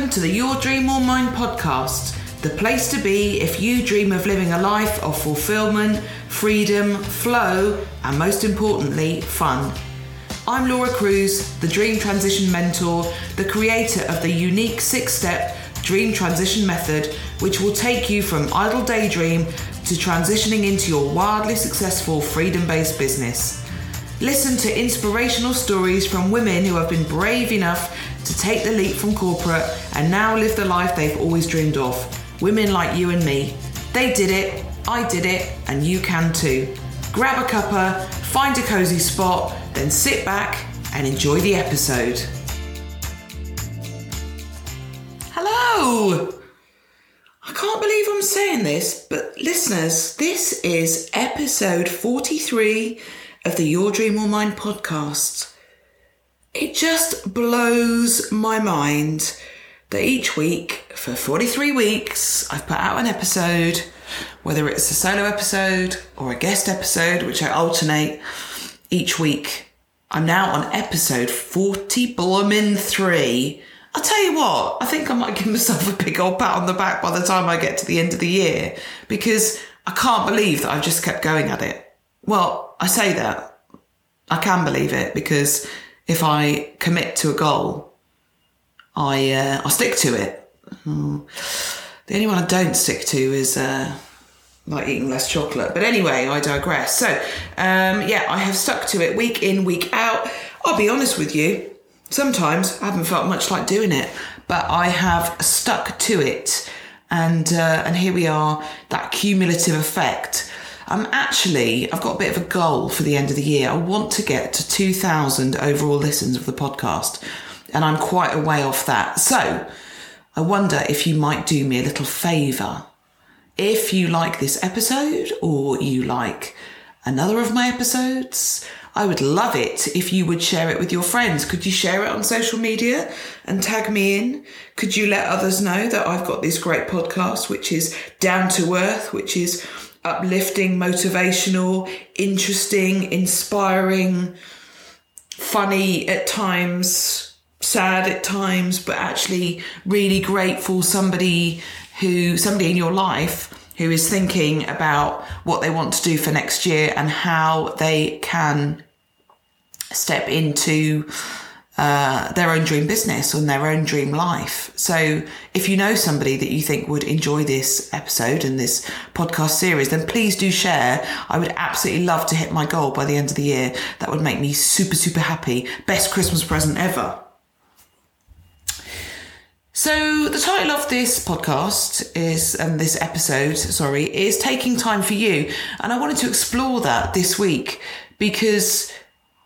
Welcome to the Your Dream or Mine podcast, the place to be if you dream of living a life of fulfillment, freedom, flow, and most importantly, fun. I'm Laura Cruz, the Dream Transition Mentor, the creator of the unique six step Dream Transition Method, which will take you from idle daydream to transitioning into your wildly successful freedom based business. Listen to inspirational stories from women who have been brave enough to take the leap from corporate and now live the life they've always dreamed of. Women like you and me. They did it, I did it, and you can too. Grab a cuppa, find a cozy spot, then sit back and enjoy the episode. Hello! I can't believe I'm saying this, but listeners, this is episode 43 of the Your Dream or Mine podcast. It just blows my mind that each week for 43 weeks I've put out an episode, whether it's a solo episode or a guest episode, which I alternate each week. I'm now on episode 40 bloomin' three. I'll tell you what, I think I might give myself a big old pat on the back by the time I get to the end of the year because I can't believe that I've just kept going at it. Well, I say that. I can believe it because if I commit to a goal, I uh, I stick to it. Hmm. The only one I don't stick to is uh, like eating less chocolate. But anyway, I digress. So um, yeah, I have stuck to it week in, week out. I'll be honest with you. Sometimes I haven't felt much like doing it, but I have stuck to it, and uh, and here we are. That cumulative effect I'm actually, I've got a bit of a goal for the end of the year. I want to get to 2,000 overall listens of the podcast, and I'm quite a way off that. So I wonder if you might do me a little favour. If you like this episode or you like another of my episodes, I would love it if you would share it with your friends. Could you share it on social media and tag me in? Could you let others know that I've got this great podcast, which is down to earth, which is uplifting, motivational, interesting, inspiring, funny at times, sad at times, but actually really grateful somebody who somebody in your life who is thinking about what they want to do for next year and how they can step into uh, their own dream business and their own dream life. So, if you know somebody that you think would enjoy this episode and this podcast series, then please do share. I would absolutely love to hit my goal by the end of the year. That would make me super, super happy. Best Christmas present ever. So, the title of this podcast is, and this episode, sorry, is Taking Time for You. And I wanted to explore that this week because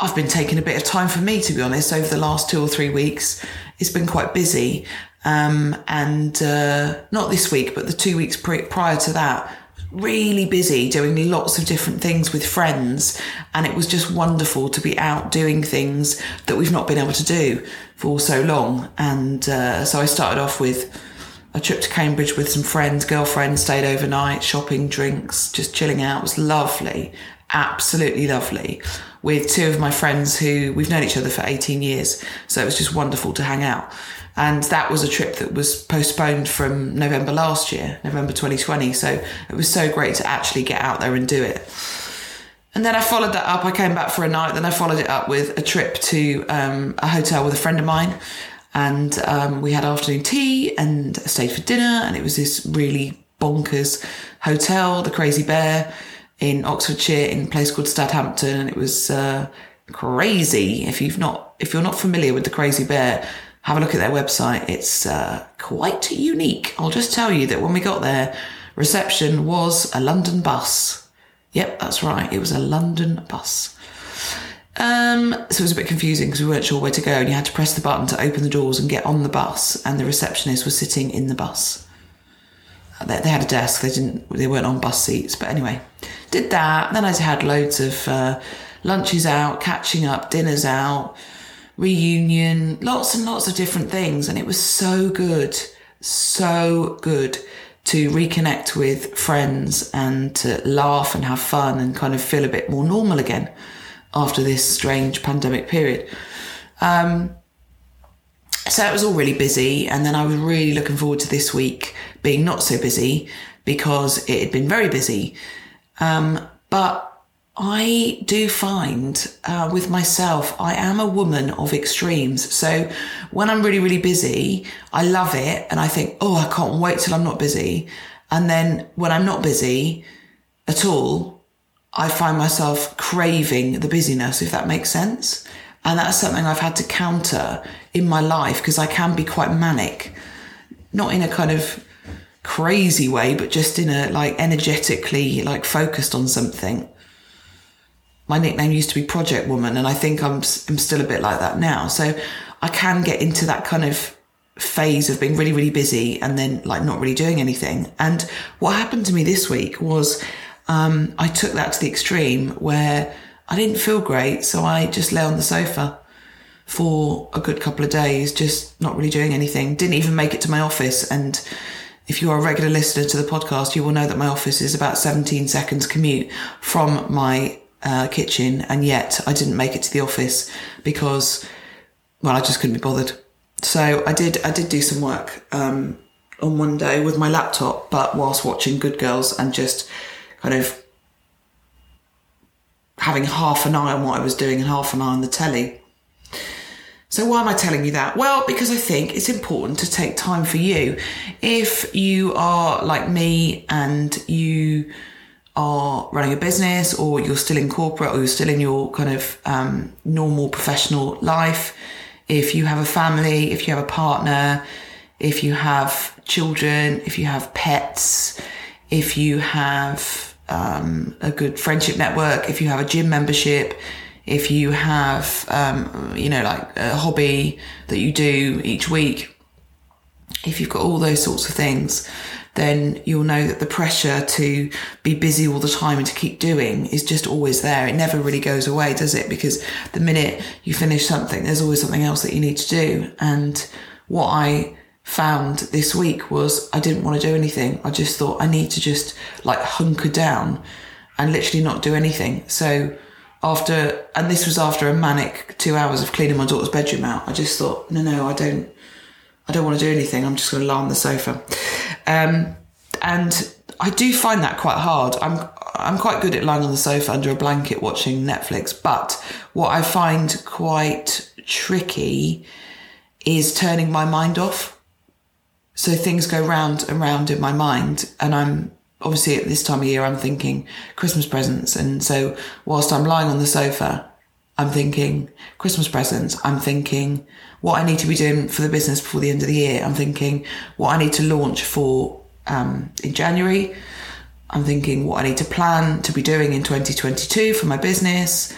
I've been taking a bit of time for me, to be honest, over the last two or three weeks. It's been quite busy. Um, and uh, not this week, but the two weeks prior to that, really busy doing lots of different things with friends. And it was just wonderful to be out doing things that we've not been able to do for so long. And uh, so I started off with a trip to Cambridge with some friends, girlfriends, stayed overnight, shopping, drinks, just chilling out. It was lovely, absolutely lovely with two of my friends who we've known each other for 18 years. So it was just wonderful to hang out. And that was a trip that was postponed from November last year, November 2020. So it was so great to actually get out there and do it. And then I followed that up. I came back for a night. Then I followed it up with a trip to um, a hotel with a friend of mine. And um, we had afternoon tea and stayed for dinner. And it was this really bonkers hotel, the Crazy Bear in Oxfordshire in a place called Stadhampton, and it was uh, crazy. If you've not, if you're not familiar with the Crazy Bear, have a look at their website. It's uh, quite unique. I'll just tell you that when we got there, reception was a London bus. Yep, that's right. It was a London bus. Um, so it was a bit confusing because we weren't sure where to go, and you had to press the button to open the doors and get on the bus, and the receptionist was sitting in the bus. They, they had a desk. They didn't. They weren't on bus seats. But anyway, did that. Then I had loads of uh, lunches out, catching up, dinners out, reunion, lots and lots of different things, and it was so good, so good to reconnect with friends and to laugh and have fun and kind of feel a bit more normal again after this strange pandemic period. Um, so it was all really busy. And then I was really looking forward to this week being not so busy because it had been very busy. Um, but I do find uh, with myself, I am a woman of extremes. So when I'm really, really busy, I love it and I think, oh, I can't wait till I'm not busy. And then when I'm not busy at all, I find myself craving the busyness, if that makes sense. And that's something I've had to counter in my life because I can be quite manic, not in a kind of crazy way, but just in a like energetically like focused on something my nickname used to be Project Woman, and I think I'm I'm still a bit like that now. So I can get into that kind of phase of being really really busy and then like not really doing anything. And what happened to me this week was um, I took that to the extreme where I didn't feel great, so I just lay on the sofa for a good couple of days, just not really doing anything. Didn't even make it to my office and if you are a regular listener to the podcast, you will know that my office is about 17 seconds commute from my uh, kitchen, and yet I didn't make it to the office because, well, I just couldn't be bothered. So I did. I did do some work um, on one day with my laptop, but whilst watching Good Girls and just kind of having half an eye on what I was doing and half an eye on the telly. So why am I telling you that? Well, because I think it's important to take time for you. If you are like me and you are running a business or you're still in corporate or you're still in your kind of um, normal professional life, if you have a family, if you have a partner, if you have children, if you have pets, if you have um, a good friendship network, if you have a gym membership, if you have, um, you know, like a hobby that you do each week, if you've got all those sorts of things, then you'll know that the pressure to be busy all the time and to keep doing is just always there. It never really goes away, does it? Because the minute you finish something, there's always something else that you need to do. And what I found this week was I didn't want to do anything. I just thought I need to just like hunker down and literally not do anything. So after, and this was after a manic two hours of cleaning my daughter's bedroom out, I just thought, no, no, I don't, I don't want to do anything. I'm just going to lie on the sofa. Um, and I do find that quite hard. I'm I'm quite good at lying on the sofa under a blanket watching Netflix, but what I find quite tricky is turning my mind off. So things go round and round in my mind, and I'm obviously at this time of year I'm thinking Christmas presents, and so whilst I'm lying on the sofa, I'm thinking Christmas presents. I'm thinking what I need to be doing for the business before the end of the year. I'm thinking what I need to launch for um, in January. I'm thinking what I need to plan to be doing in 2022 for my business.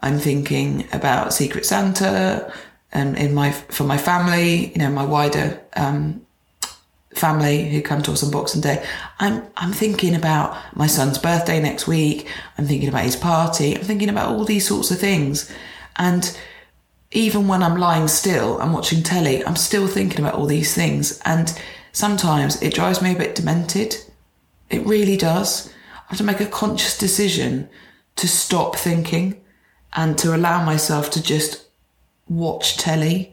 I'm thinking about Secret Santa and in my for my family, you know, my wider um, family who come to us on Boxing Day. I'm I'm thinking about my son's birthday next week. I'm thinking about his party. I'm thinking about all these sorts of things. And even when I'm lying still and watching telly, I'm still thinking about all these things. And sometimes it drives me a bit demented. It really does. I have to make a conscious decision to stop thinking and to allow myself to just watch telly.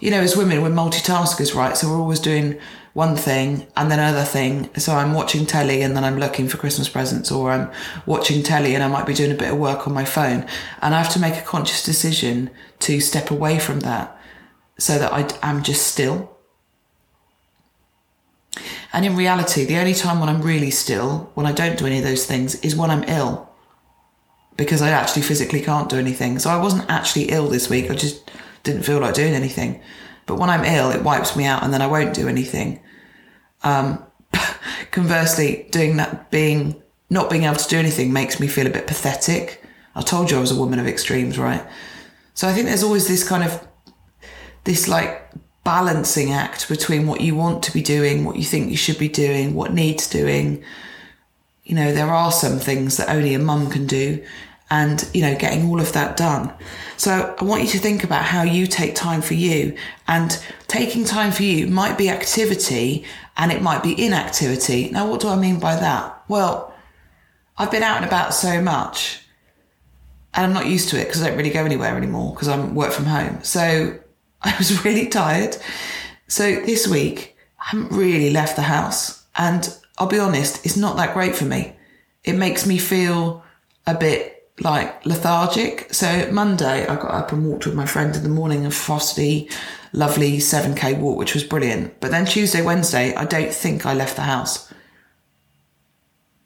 You know, as women, we're multitaskers, right? So we're always doing one thing and then another thing. So I'm watching telly and then I'm looking for Christmas presents or I'm watching telly and I might be doing a bit of work on my phone. And I have to make a conscious decision to step away from that so that I am just still. And in reality, the only time when I'm really still, when I don't do any of those things, is when I'm ill. Because I actually physically can't do anything. So I wasn't actually ill this week. I just didn't feel like doing anything. But when I'm ill, it wipes me out and then I won't do anything. Um, conversely, doing that, being, not being able to do anything makes me feel a bit pathetic. I told you I was a woman of extremes, right? So I think there's always this kind of, this like balancing act between what you want to be doing, what you think you should be doing, what needs doing. You know, there are some things that only a mum can do and, you know, getting all of that done. So I want you to think about how you take time for you and taking time for you might be activity and it might be inactivity. Now, what do I mean by that? Well, I've been out and about so much and I'm not used to it because I don't really go anywhere anymore because I'm work from home. So I was really tired. So this week, I haven't really left the house. And I'll be honest, it's not that great for me. It makes me feel a bit like lethargic. So Monday, I got up and walked with my friend in the morning, a frosty, lovely 7k walk, which was brilliant. But then Tuesday, Wednesday, I don't think I left the house.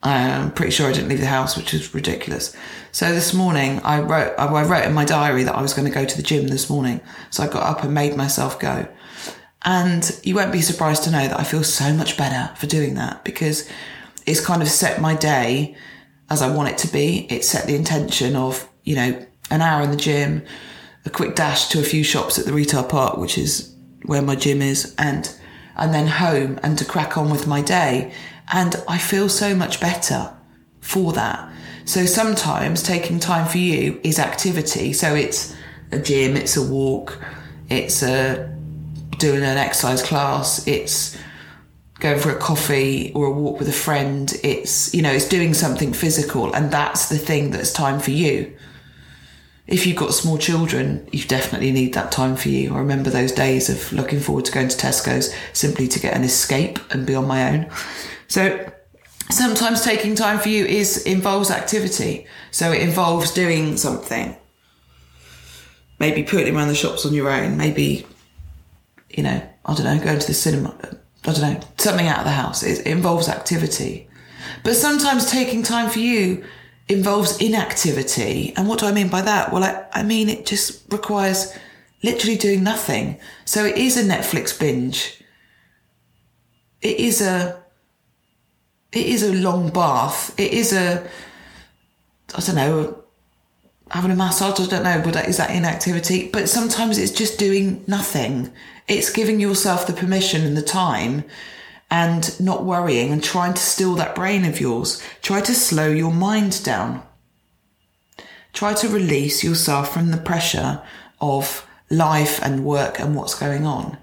I'm pretty sure I didn't leave the house, which is ridiculous. So this morning, I wrote, I wrote in my diary that I was going to go to the gym this morning. So I got up and made myself go. And you won't be surprised to know that I feel so much better for doing that because it's kind of set my day as I want it to be. It set the intention of, you know, an hour in the gym, a quick dash to a few shops at the retail park, which is where my gym is, and and then home and to crack on with my day. And I feel so much better for that. So sometimes taking time for you is activity. So it's a gym, it's a walk, it's a doing an exercise class, it's going for a coffee or a walk with a friend. It's, you know, it's doing something physical. And that's the thing that's time for you. If you've got small children, you definitely need that time for you. I remember those days of looking forward to going to Tesco's simply to get an escape and be on my own. So sometimes taking time for you is involves activity. So it involves doing something. Maybe putting around the shops on your own. Maybe, you know, I don't know, going to the cinema. I don't know, something out of the house. It involves activity. But sometimes taking time for you involves inactivity. And what do I mean by that? Well, I, I mean, it just requires literally doing nothing. So it is a Netflix binge. It is a it is a long bath. It is a, I don't know, having a massage. I don't know, but is that inactivity? But sometimes it's just doing nothing. It's giving yourself the permission and the time and not worrying and trying to still that brain of yours. Try to slow your mind down. Try to release yourself from the pressure of life and work and what's going on.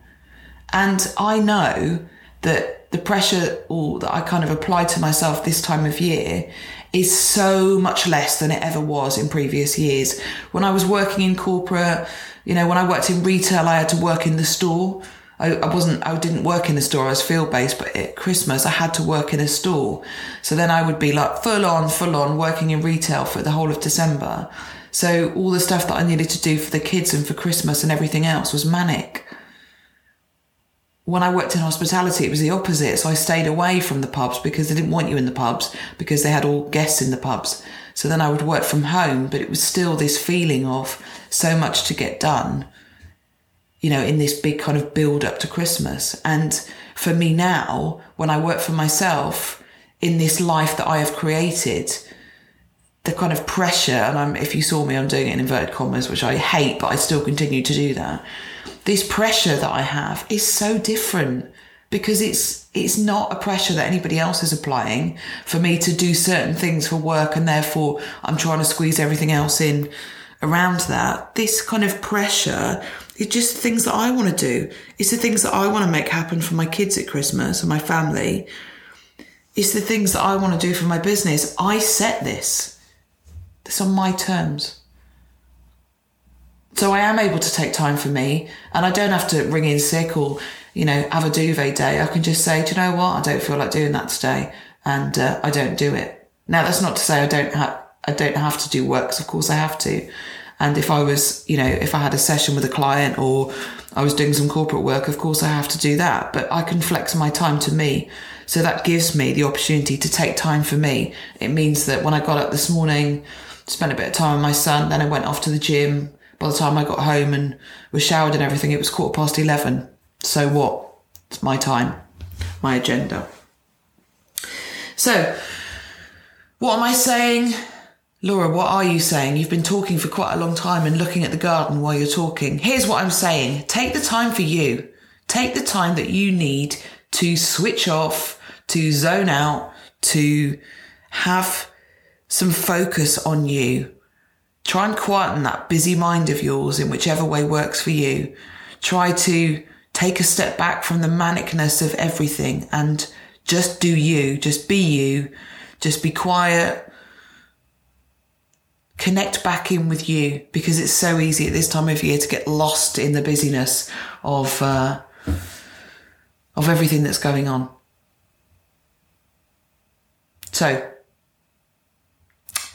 And I know that the pressure that I kind of apply to myself this time of year is so much less than it ever was in previous years. When I was working in corporate, you know, when I worked in retail, I had to work in the store. I, I wasn't, I didn't work in the store. I was field based, but at Christmas I had to work in a store. So then I would be like full on, full on working in retail for the whole of December. So all the stuff that I needed to do for the kids and for Christmas and everything else was manic when I worked in hospitality, it was the opposite. So I stayed away from the pubs because they didn't want you in the pubs because they had all guests in the pubs. So then I would work from home, but it was still this feeling of so much to get done, you know, in this big kind of build up to Christmas. And for me now, when I work for myself in this life that I have created, the kind of pressure, and I'm, if you saw me, I'm doing it in inverted commas, which I hate, but I still continue to do that this pressure that I have is so different because it's it's not a pressure that anybody else is applying for me to do certain things for work and therefore I'm trying to squeeze everything else in around that. This kind of pressure is just things that I want to do. It's the things that I want to make happen for my kids at Christmas and my family. It's the things that I want to do for my business. I set this. It's on my terms. So I am able to take time for me and I don't have to ring in sick or, you know, have a duvet day. I can just say, do you know what? I don't feel like doing that today and uh, I don't do it. Now that's not to say I don't have, I don't have to do work because of course I have to. And if I was, you know, if I had a session with a client or I was doing some corporate work, of course I have to do that, but I can flex my time to me. So that gives me the opportunity to take time for me. It means that when I got up this morning, spent a bit of time with my son, then I went off to the gym, by the time I got home and was showered and everything, it was quarter past 11. So what? It's my time, my agenda. So, what am I saying? Laura, what are you saying? You've been talking for quite a long time and looking at the garden while you're talking. Here's what I'm saying take the time for you. Take the time that you need to switch off, to zone out, to have some focus on you Try and quieten that busy mind of yours in whichever way works for you. Try to take a step back from the manicness of everything and just do you, just be you, just be quiet, connect back in with you because it's so easy at this time of year to get lost in the busyness of uh, of everything that's going on. So,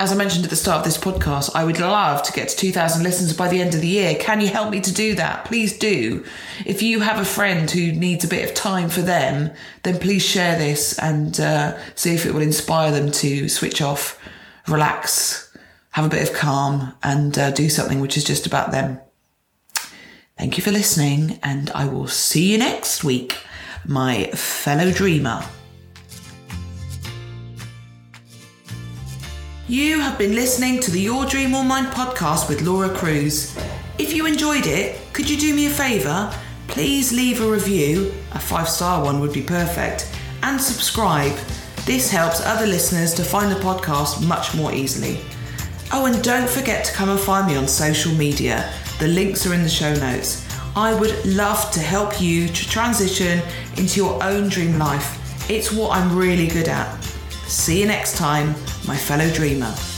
as I mentioned at the start of this podcast, I would love to get to 2,000 listeners by the end of the year. Can you help me to do that? Please do. If you have a friend who needs a bit of time for them, then please share this and uh, see if it will inspire them to switch off, relax, have a bit of calm, and uh, do something which is just about them. Thank you for listening, and I will see you next week, my fellow dreamer. You have been listening to the Your Dream or Mine podcast with Laura Cruz. If you enjoyed it, could you do me a favour? Please leave a review, a five star one would be perfect, and subscribe. This helps other listeners to find the podcast much more easily. Oh, and don't forget to come and find me on social media. The links are in the show notes. I would love to help you to transition into your own dream life. It's what I'm really good at. See you next time, my fellow dreamer.